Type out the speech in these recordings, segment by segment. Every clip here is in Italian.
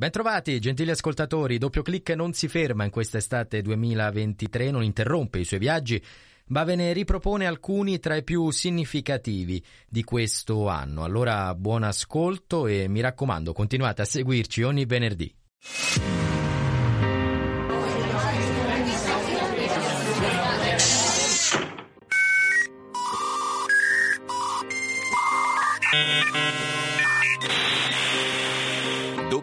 Bentrovati, gentili ascoltatori. Doppio Clic non si ferma in quest'estate 2023, non interrompe i suoi viaggi, ma ve ne ripropone alcuni tra i più significativi di questo anno. Allora, buon ascolto e mi raccomando, continuate a seguirci ogni venerdì.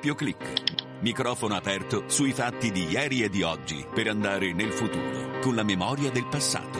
Doppio clic. Microfono aperto sui fatti di ieri e di oggi per andare nel futuro con la memoria del passato.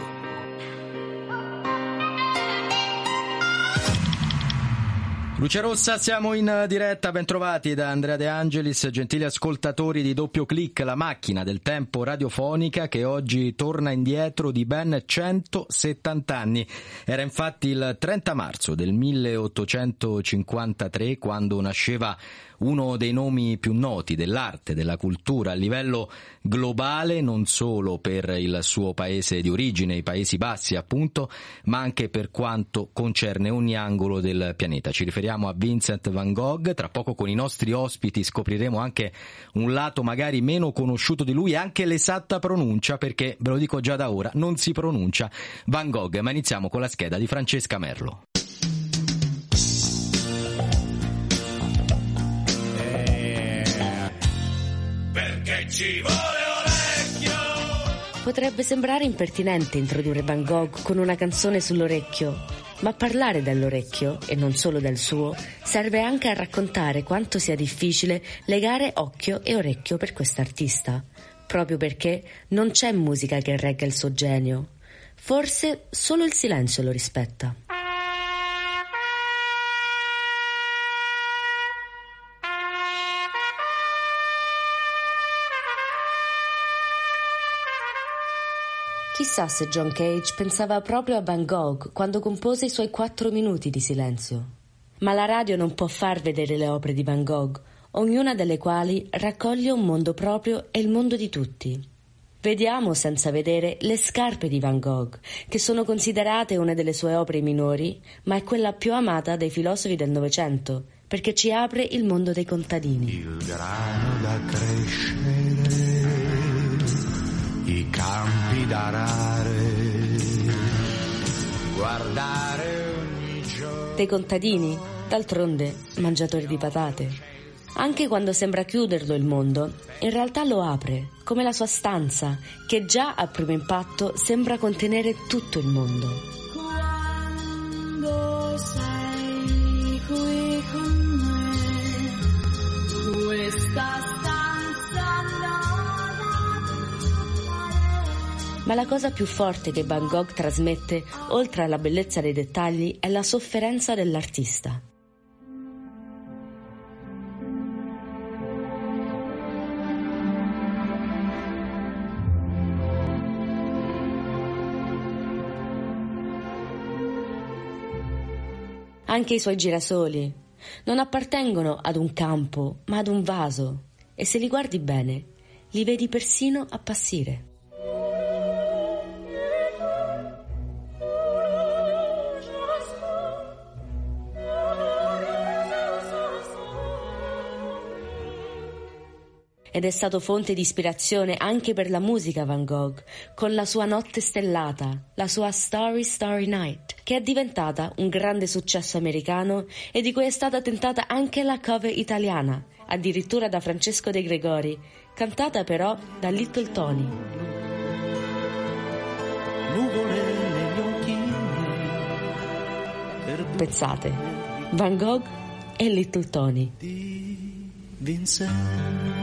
Luce Rossa, siamo in diretta, bentrovati da Andrea De Angelis, gentili ascoltatori di Doppio Clic, la macchina del tempo radiofonica che oggi torna indietro di ben 170 anni. Era infatti il 30 marzo del 1853 quando nasceva uno dei nomi più noti dell'arte, della cultura a livello globale, non solo per il suo paese di origine, i Paesi Bassi appunto, ma anche per quanto concerne ogni angolo del pianeta. Ci riferiamo a Vincent van Gogh, tra poco con i nostri ospiti scopriremo anche un lato magari meno conosciuto di lui, anche l'esatta pronuncia, perché ve lo dico già da ora, non si pronuncia Van Gogh, ma iniziamo con la scheda di Francesca Merlo. Ci vuole orecchio. Potrebbe sembrare impertinente introdurre Van Gogh con una canzone sull'orecchio, ma parlare dell'orecchio, e non solo del suo, serve anche a raccontare quanto sia difficile legare occhio e orecchio per quest'artista, proprio perché non c'è musica che regga il suo genio. Forse solo il silenzio lo rispetta. Chissà se John Cage pensava proprio a Van Gogh quando compose i suoi quattro minuti di silenzio. Ma la radio non può far vedere le opere di Van Gogh, ognuna delle quali raccoglie un mondo proprio e il mondo di tutti. Vediamo senza vedere le scarpe di Van Gogh, che sono considerate una delle sue opere minori, ma è quella più amata dai filosofi del Novecento, perché ci apre il mondo dei contadini. Il grano da crescere i campi d'arare, guardare ogni giorno. Dei contadini, d'altronde mangiatori di patate. Anche quando sembra chiuderlo il mondo, in realtà lo apre, come la sua stanza, che già a primo impatto sembra contenere tutto il mondo. Ma la cosa più forte che Van Gogh trasmette, oltre alla bellezza dei dettagli, è la sofferenza dell'artista. Anche i suoi girasoli non appartengono ad un campo, ma ad un vaso, e se li guardi bene, li vedi persino appassire. Ed è stato fonte di ispirazione anche per la musica Van Gogh, con la sua Notte stellata, la sua Starry Starry Night, che è diventata un grande successo americano e di cui è stata tentata anche la cover italiana, addirittura da Francesco De Gregori, cantata però da Little Tony. Pensate, Van Gogh e Little Tony. Vincent.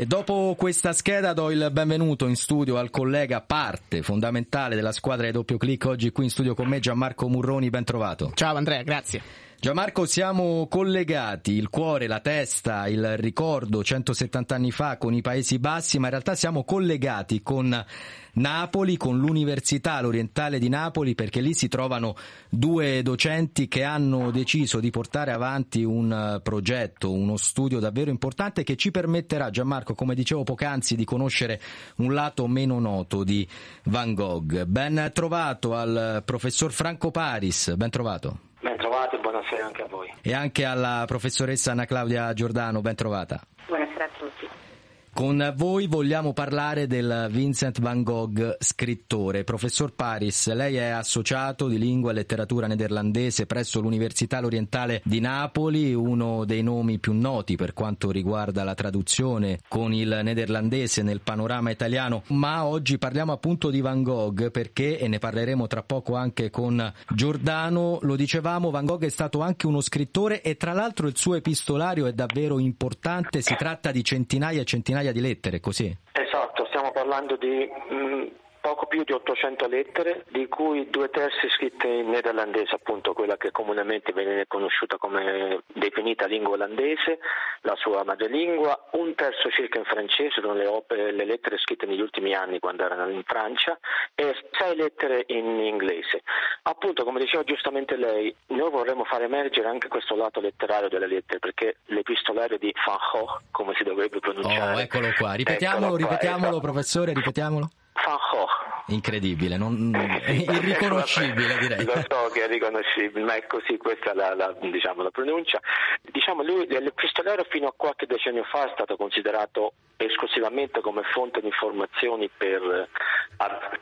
E dopo questa scheda do il benvenuto in studio al collega parte fondamentale della squadra di doppio clic oggi qui in studio con me Gianmarco Murroni, ben trovato. Ciao Andrea, grazie. Gianmarco, siamo collegati, il cuore, la testa, il ricordo 170 anni fa con i Paesi Bassi, ma in realtà siamo collegati con Napoli, con l'Università L'Orientale di Napoli, perché lì si trovano due docenti che hanno deciso di portare avanti un progetto, uno studio davvero importante che ci permetterà, Gianmarco, come dicevo poc'anzi, di conoscere un lato meno noto di Van Gogh. Ben trovato al professor Franco Paris, ben trovato. Ben trovati, buonasera anche a voi. E anche alla professoressa Anna Claudia Giordano, ben trovata. Buonasera a tutti. Con voi vogliamo parlare del Vincent van Gogh scrittore. Professor Paris, lei è associato di lingua e letteratura nederlandese presso l'Università L'Orientale di Napoli, uno dei nomi più noti per quanto riguarda la traduzione con il nederlandese nel panorama italiano, ma oggi parliamo appunto di Van Gogh perché, e ne parleremo tra poco anche con Giordano, lo dicevamo, Van Gogh è stato anche uno scrittore e tra l'altro il suo epistolario è davvero importante, si tratta di centinaia e centinaia di lettere, così? Esatto, stiamo parlando di mh, poco più di 800 lettere, di cui due terzi scritte in nederlandese, appunto quella che comunemente viene conosciuta come definita lingua olandese, la sua madrelingua, un terzo circa in francese, sono le, opere, le lettere scritte negli ultimi anni quando erano in Francia, e sei lettere in inglese. Appunto, come diceva giustamente lei, noi vorremmo far emergere anche questo lato letterario delle lettere, perché l'epistolario di Van Gogh, come si dovrebbe pronunciare... Oh, eccolo qua, ripetiamolo, eccolo qua, ripetiamolo, esatto. professore, ripetiamolo. Van Gogh. Incredibile, non, irriconoscibile direi. Lo so che è riconoscibile, ma è così, questa è la, la, diciamo, la pronuncia. Diciamo, lui, l'epistolero fino a qualche decennio fa è stato considerato esclusivamente come fonte di informazioni per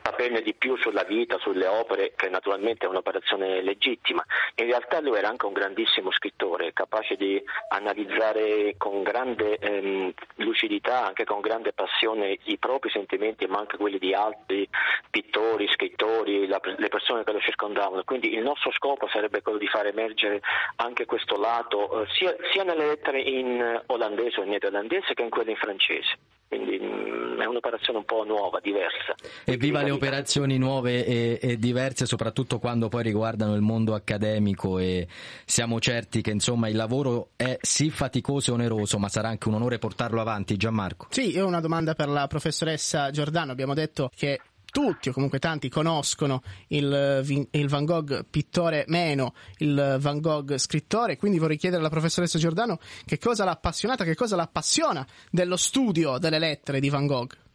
saperne di più sulla vita, sulle opere, che naturalmente è un'operazione legittima. In realtà lui era anche un grandissimo scrittore, capace di analizzare con grande ehm, lucidità, anche con grande passione i propri sentimenti, ma anche quelli di altri pittori, scrittori, la, le persone che lo circondavano. Quindi il nostro scopo sarebbe quello di far emergere anche questo lato, eh, sia, sia nelle lettere in olandese o in nederlandese che in quelle in francese. Quindi mh, è un'operazione un po' nuova, diversa. Evviva le operazioni nuove e, e, diverse, soprattutto quando poi riguardano il mondo accademico e siamo certi che insomma il lavoro è sì faticoso e oneroso, ma sarà anche un onore portarlo avanti. Gianmarco. Sì, io ho una domanda per la professoressa Giordano. Abbiamo detto che tutti o comunque tanti conoscono il, il, Van Gogh pittore meno, il Van Gogh scrittore, quindi vorrei chiedere alla professoressa Giordano che cosa l'ha appassionata, che cosa l'appassiona dello studio delle lettere di Van Gogh.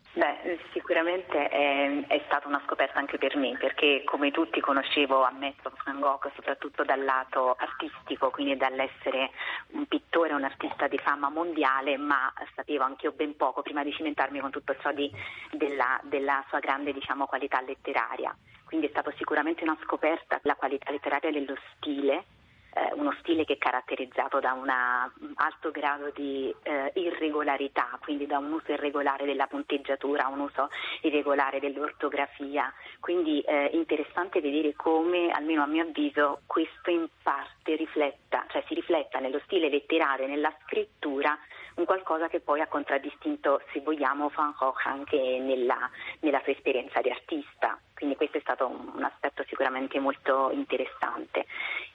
Sicuramente è, è, stata una scoperta anche per me, perché come tutti conoscevo, ammetto, Van Gogh soprattutto dal lato artistico, quindi dall'essere un pittore, un artista di fama mondiale, ma sapevo anch'io ben poco prima di cimentarmi con tutto ciò di, della, della, sua grande diciamo, qualità letteraria. Quindi è stata sicuramente una scoperta la qualità letteraria dello stile eh, uno stile che è caratterizzato da un alto grado di eh, irregolarità, quindi da un uso irregolare della punteggiatura, un uso irregolare dell'ortografia. Quindi è eh, interessante vedere come, almeno a mio avviso, questo in parte rifletta, cioè si rifletta nello stile letterario nella scrittura un qualcosa che poi ha contraddistinto, se vogliamo, Van Gogh anche nella, nella sua esperienza di artista. Quindi questo è stato un aspetto sicuramente molto interessante.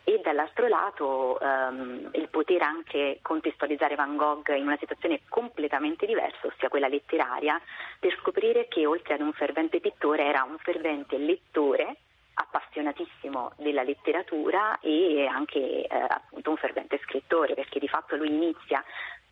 E dall'altro lato um, il poter anche contestualizzare Van Gogh in una situazione completamente diversa, ossia quella letteraria, per scoprire che oltre ad un fervente pittore era un fervente lettore appassionatissimo della letteratura e anche eh, appunto un fervente scrittore, perché di fatto lui inizia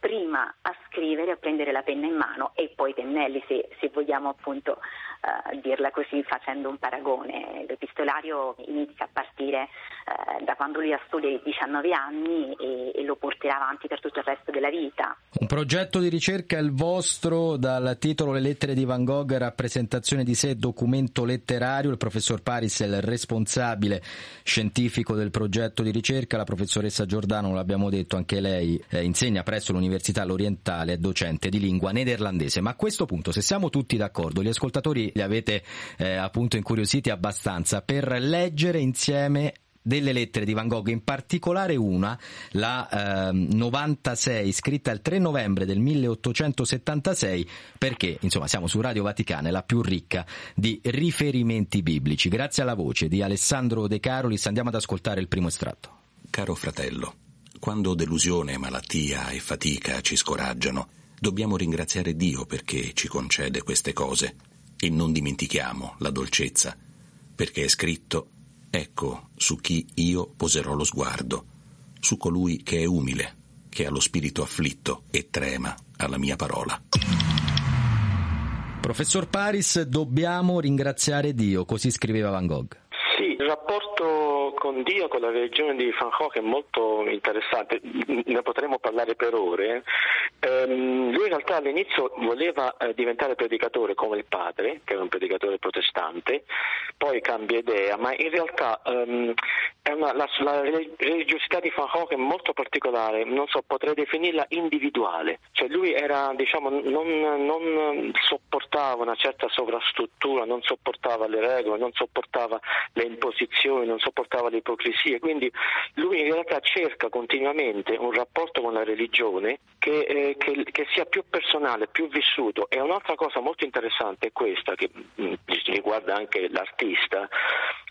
prima a scrivere, a prendere la penna in mano e poi i pennelli, se, se vogliamo appunto uh, dirla così facendo un paragone. L'epistolario inizia a partire uh, da quando lui ha soli 19 anni e, e, lo porterà avanti per tutto il resto della vita. Un progetto di ricerca il vostro dal titolo Le lettere di Van Gogh, rappresentazione di sé, documento letterario. Il professor Paris è il responsabile scientifico del progetto di ricerca, la professoressa Giordano, l'abbiamo detto, anche lei eh, insegna presso l'Università L'Orientale, è docente di lingua nederlandese. Ma a questo punto, se siamo tutti d'accordo, gli ascoltatori li avete eh, appunto incuriositi abbastanza per leggere insieme delle lettere di Van Gogh, in particolare una, la eh, 96, scritta il 3 novembre del 1876, perché insomma siamo su Radio Vaticana, la più ricca di riferimenti biblici. Grazie alla voce di Alessandro De Carolis andiamo ad ascoltare il primo estratto. Caro fratello, quando delusione, malattia e fatica ci scoraggiano, dobbiamo ringraziare Dio perché ci concede queste cose e non dimentichiamo la dolcezza, perché è scritto, ecco su chi io poserò lo sguardo, su colui che è umile, che ha lo spirito afflitto e trema alla mia parola. Professor Paris, dobbiamo ringraziare Dio, così scriveva Van Gogh. Il rapporto con Dio, con la religione di Van Gogh è molto interessante, ne potremmo parlare per ore. Ehm, lui in realtà all'inizio voleva eh, diventare predicatore come il padre, che era un predicatore protestante, poi cambia idea, ma in realtà ehm, una, la, la, religiosità di Van Gogh è molto particolare, non so, potrei definirla individuale, cioè lui era, diciamo, non, non sopportava una certa sovrastruttura, non sopportava le regole, non sopportava le imposizioni, non sopportava le ipocrisie, quindi lui in realtà cerca continuamente un rapporto con la religione che, eh, che, che sia più personale, più vissuto. E un'altra cosa molto interessante è questa che mh, mm, riguarda anche l'artista,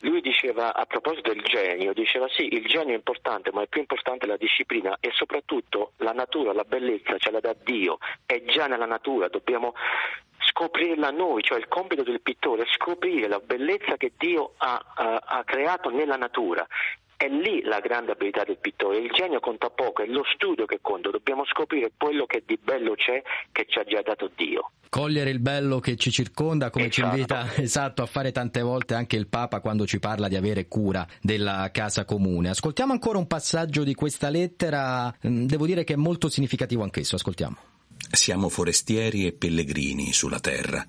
lui diceva a proposito del genio, diceva sì, il genio è importante, ma è più importante la disciplina e soprattutto la natura, la bellezza ce la dà Dio, è già nella natura, dobbiamo scoprirla noi, cioè il compito del pittore è scoprire la bellezza che Dio ha, ha, ha creato nella natura è lì la grande abilità del pittore, il genio conta poco, è lo studio che conta, dobbiamo scoprire quello che di bello c'è che ci ha già dato Dio. Cogliere il bello che ci circonda, come esatto. ci invita esatto, a fare tante volte anche il Papa quando ci parla di avere cura della casa comune. Ascoltiamo ancora un passaggio di questa lettera, mm, devo dire che è molto significativo anch'esso, ascoltiamo. Siamo forestieri e pellegrini sulla terra,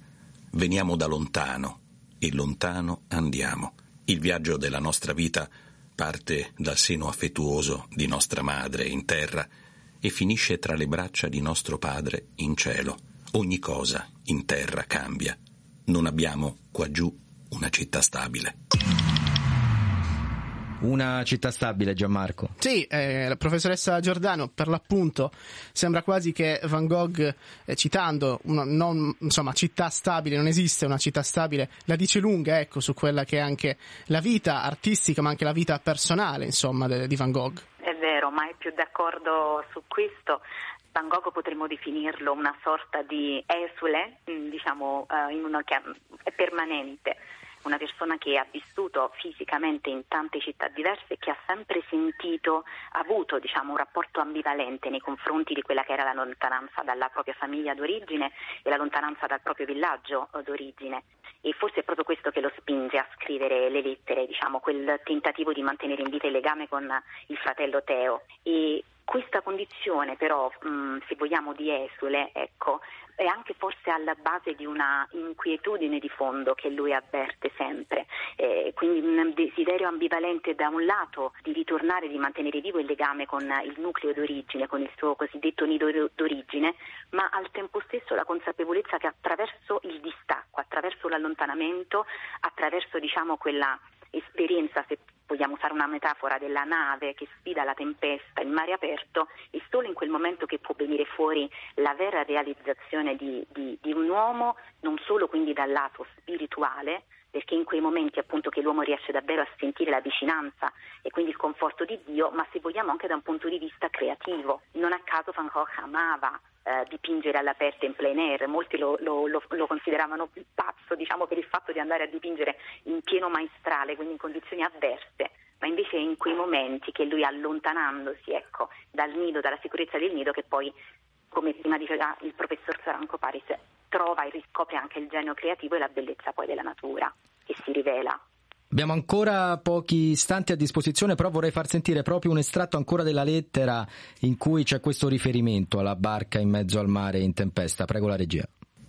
veniamo da lontano e lontano andiamo. Il viaggio della nostra vita parte dal seno affettuoso di nostra madre in terra e finisce tra le braccia di nostro padre in cielo. Ogni cosa in terra cambia. Non abbiamo qua giù una città stabile. Una città stabile, Gianmarco. Sì, eh, la professoressa Giordano, per l'appunto, sembra quasi che Van Gogh, eh, citando una non, insomma, città stabile, non esiste una città stabile, la dice lunga, ecco, su quella che è anche la vita artistica, ma anche la vita personale, insomma, de, di Van Gogh. È vero, ma è più d'accordo su questo. Van Gogh potremmo definirlo una sorta di esule, mm, diciamo, in una, che è permanente una persona che ha vissuto fisicamente in tante città diverse e che ha sempre sentito, avuto diciamo, un rapporto ambivalente nei confronti di quella che era la lontananza dalla propria famiglia d'origine e la lontananza dal proprio villaggio d'origine. E forse è proprio questo che lo spinge a scrivere le lettere, diciamo, quel tentativo di mantenere in vita il legame con il fratello Teo. E questa condizione però, mh, se vogliamo, di esule, ecco, è anche forse alla base di una inquietudine di fondo che lui avverte sempre, eh, quindi un desiderio ambivalente da un lato di ritornare, di mantenere vivo il legame con il nucleo d'origine, con il suo cosiddetto nido d'origine, ma al tempo stesso la consapevolezza che attraverso il distacco, attraverso l'allontanamento, attraverso diciamo quella esperienza, se vogliamo usare una metafora, della nave che sfida la tempesta in mare aperto, è solo in quel momento che può venire fuori la vera realizzazione di, di, di un uomo, non solo quindi dal lato spirituale, perché in quei momenti appunto che l'uomo riesce davvero a sentire la vicinanza e quindi il conforto di Dio, ma se vogliamo anche da un punto di vista creativo. Non a caso Van Gogh amava eh, dipingere all'aperto in plein air, molti lo, lo, lo, lo consideravano pazzo diciamo, per il fatto di andare a dipingere in pieno maestrale, quindi in condizioni avverse ma invece è in quei momenti che lui allontanandosi ecco, dal nido, dalla sicurezza del nido, che poi, come prima diceva il professor Franco Paris, trova e riscopre anche il genio creativo e la bellezza poi della natura che si rivela. Abbiamo ancora pochi istanti a disposizione, però vorrei far sentire proprio un estratto ancora della lettera in cui c'è questo riferimento alla barca in mezzo al mare in tempesta. Prego la regia.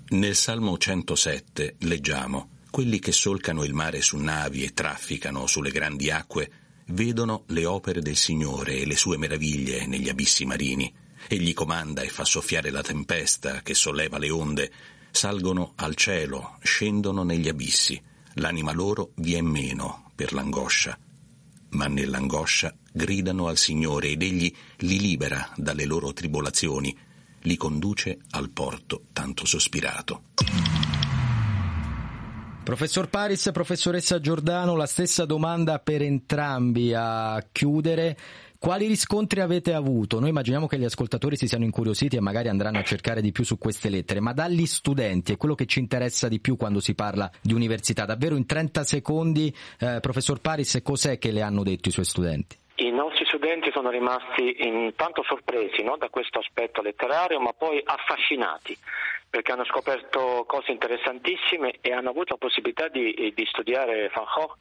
Nel Salmo 107 leggiamo quelli che solcano il mare su navi e trafficano sulle grandi acque vedono le opere del Signore e le sue meraviglie negli abissi marini. Egli comanda e fa soffiare la tempesta che solleva le onde, salgono al cielo, scendono negli abissi l'anima loro vi è meno per l'angoscia, ma nell'angoscia gridano al Signore ed egli li libera dalle loro tribolazioni, li conduce al porto tanto sospirato. Professor Paris, professoressa Giordano, la stessa domanda per entrambi a chiudere Quali riscontri avete avuto? Noi immaginiamo che gli ascoltatori si siano incuriositi e magari andranno a cercare di più su queste lettere, ma dagli studenti è quello che ci interessa di più quando si parla di università. Davvero in 30 secondi, eh, professor Paris, cos'è che le hanno detto i suoi studenti? I nostri studenti sono rimasti intanto sorpresi no, da questo aspetto letterario, ma poi affascinati perché hanno scoperto cose interessantissime e hanno avuto la possibilità di, di studiare Van Gogh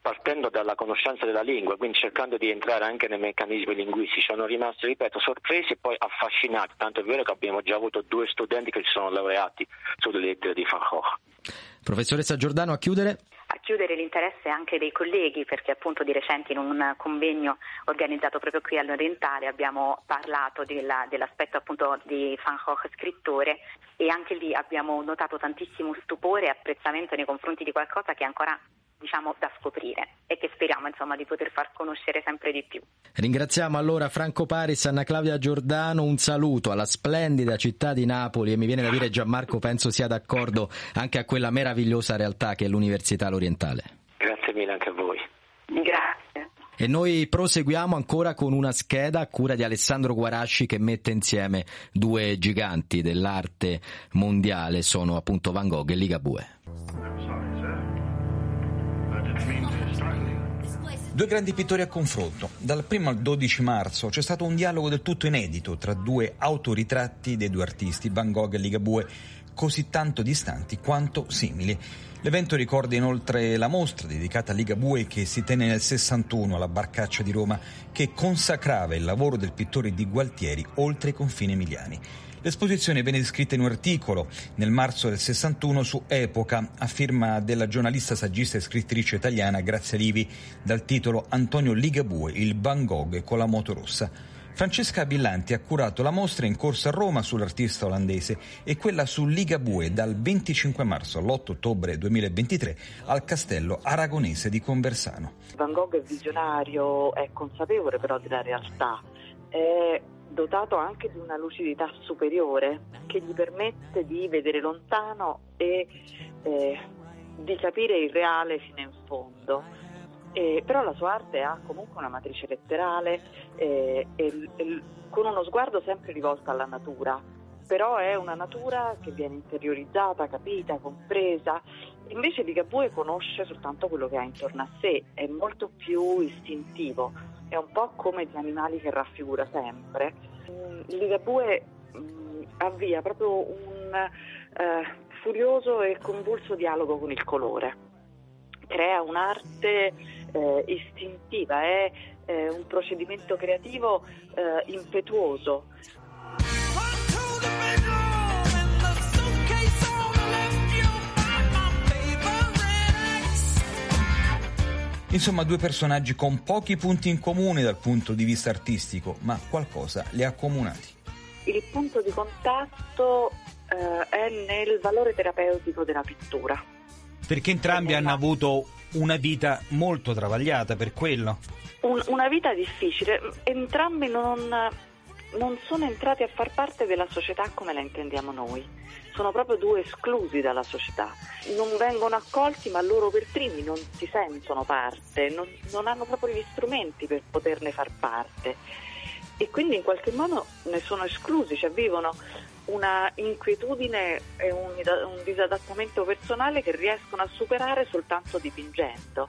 partendo dalla conoscenza della lingua, quindi cercando di entrare anche nei meccanismi linguistici. Sono rimasti, ripeto, sorpresi e poi affascinati, tanto è vero che abbiamo già avuto due studenti che si sono laureati sulle lettere di Van Gogh. Professoressa Giordano, a chiudere? Chiudere l'interesse anche dei colleghi perché appunto di recente in un convegno organizzato proprio qui all'Orientale abbiamo parlato della, dell'aspetto appunto di Van Gogh scrittore e anche lì abbiamo notato tantissimo stupore e apprezzamento nei confronti di qualcosa che ancora diciamo da scoprire e che speriamo insomma di poter far conoscere sempre di più. Ringraziamo allora Franco Paris, Anna Claudia Giordano, un saluto alla splendida città di Napoli e mi viene da dire Gianmarco penso sia d'accordo anche a quella meravigliosa realtà che è l'Università L'Orientale. Grazie mille anche a voi. Grazie. E noi proseguiamo ancora con una scheda a cura di Alessandro Guarasci che mette insieme due giganti dell'arte mondiale, sono appunto Van Gogh e Ligabue. Due grandi pittori a confronto. Dal 1 al 12 marzo c'è stato un dialogo del tutto inedito tra due autoritratti dei due artisti, Van Gogh e Ligabue, così tanto distanti quanto simili. L'evento ricorda inoltre la mostra dedicata a Ligabue che si tenne nel 61 alla Barcaccia di Roma, che consacrava il lavoro del pittore di Gualtieri oltre i confini emiliani. L'esposizione venne descritta in un articolo nel marzo del 61 su Epoca, a firma della giornalista, saggista e scrittrice italiana Grazia Livi, dal titolo Antonio Ligabue, il Van Gogh con la moto rossa. Francesca Billanti ha curato la mostra in corso a Roma sull'artista olandese e quella su Ligabue dal 25 marzo all'8 ottobre 2023 al castello aragonese di Conversano. Van Gogh è visionario, è consapevole però della realtà, è dotato anche di una lucidità superiore che gli permette di vedere lontano e eh, di capire il reale fino in fondo. Eh, però la sua arte ha comunque una matrice letterale eh, e, e, con uno sguardo sempre rivolto alla natura, però è una natura che viene interiorizzata, capita, compresa. Invece Ligabue conosce soltanto quello che ha intorno a sé, è molto più istintivo, è un po' come gli animali che raffigura sempre. Mm, Ligabue mm, avvia proprio un eh, furioso e convulso dialogo con il colore. Crea un'arte eh, istintiva, è eh, un procedimento creativo eh, impetuoso. Insomma, due personaggi con pochi punti in comune dal punto di vista artistico, ma qualcosa li ha accomunati. Il punto di contatto eh, è nel valore terapeutico della pittura. Perché entrambi hanno avuto una vita molto travagliata per quello. Un, una vita difficile, entrambi non, non sono entrati a far parte della società come la intendiamo noi. Sono proprio due esclusi dalla società, non vengono accolti ma loro per primi non si sentono parte, non, non hanno proprio gli strumenti per poterne far parte. E quindi in qualche modo ne sono esclusi, cioè vivono una inquietudine e un, un disadattamento personale che riescono a superare soltanto dipingendo.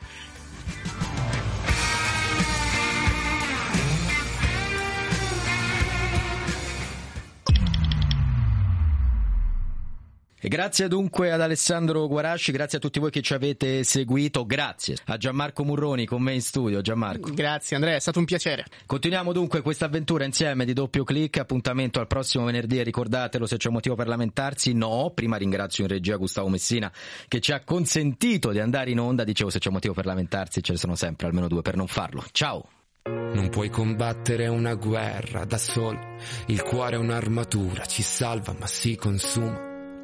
Grazie dunque ad Alessandro Guarasci, grazie a tutti voi che ci avete seguito, grazie a Gianmarco Murroni con me in studio. Gianmarco. Grazie Andrea, è stato un piacere. Continuiamo dunque questa avventura insieme di doppio clic, appuntamento al prossimo venerdì e ricordatelo se c'è un motivo per lamentarsi, no, prima ringrazio in regia Gustavo Messina che ci ha consentito di andare in onda, dicevo se c'è un motivo per lamentarsi ce ne sono sempre almeno due per non farlo. Ciao! Non puoi combattere una guerra da solo, il cuore è un'armatura, ci salva ma si consuma.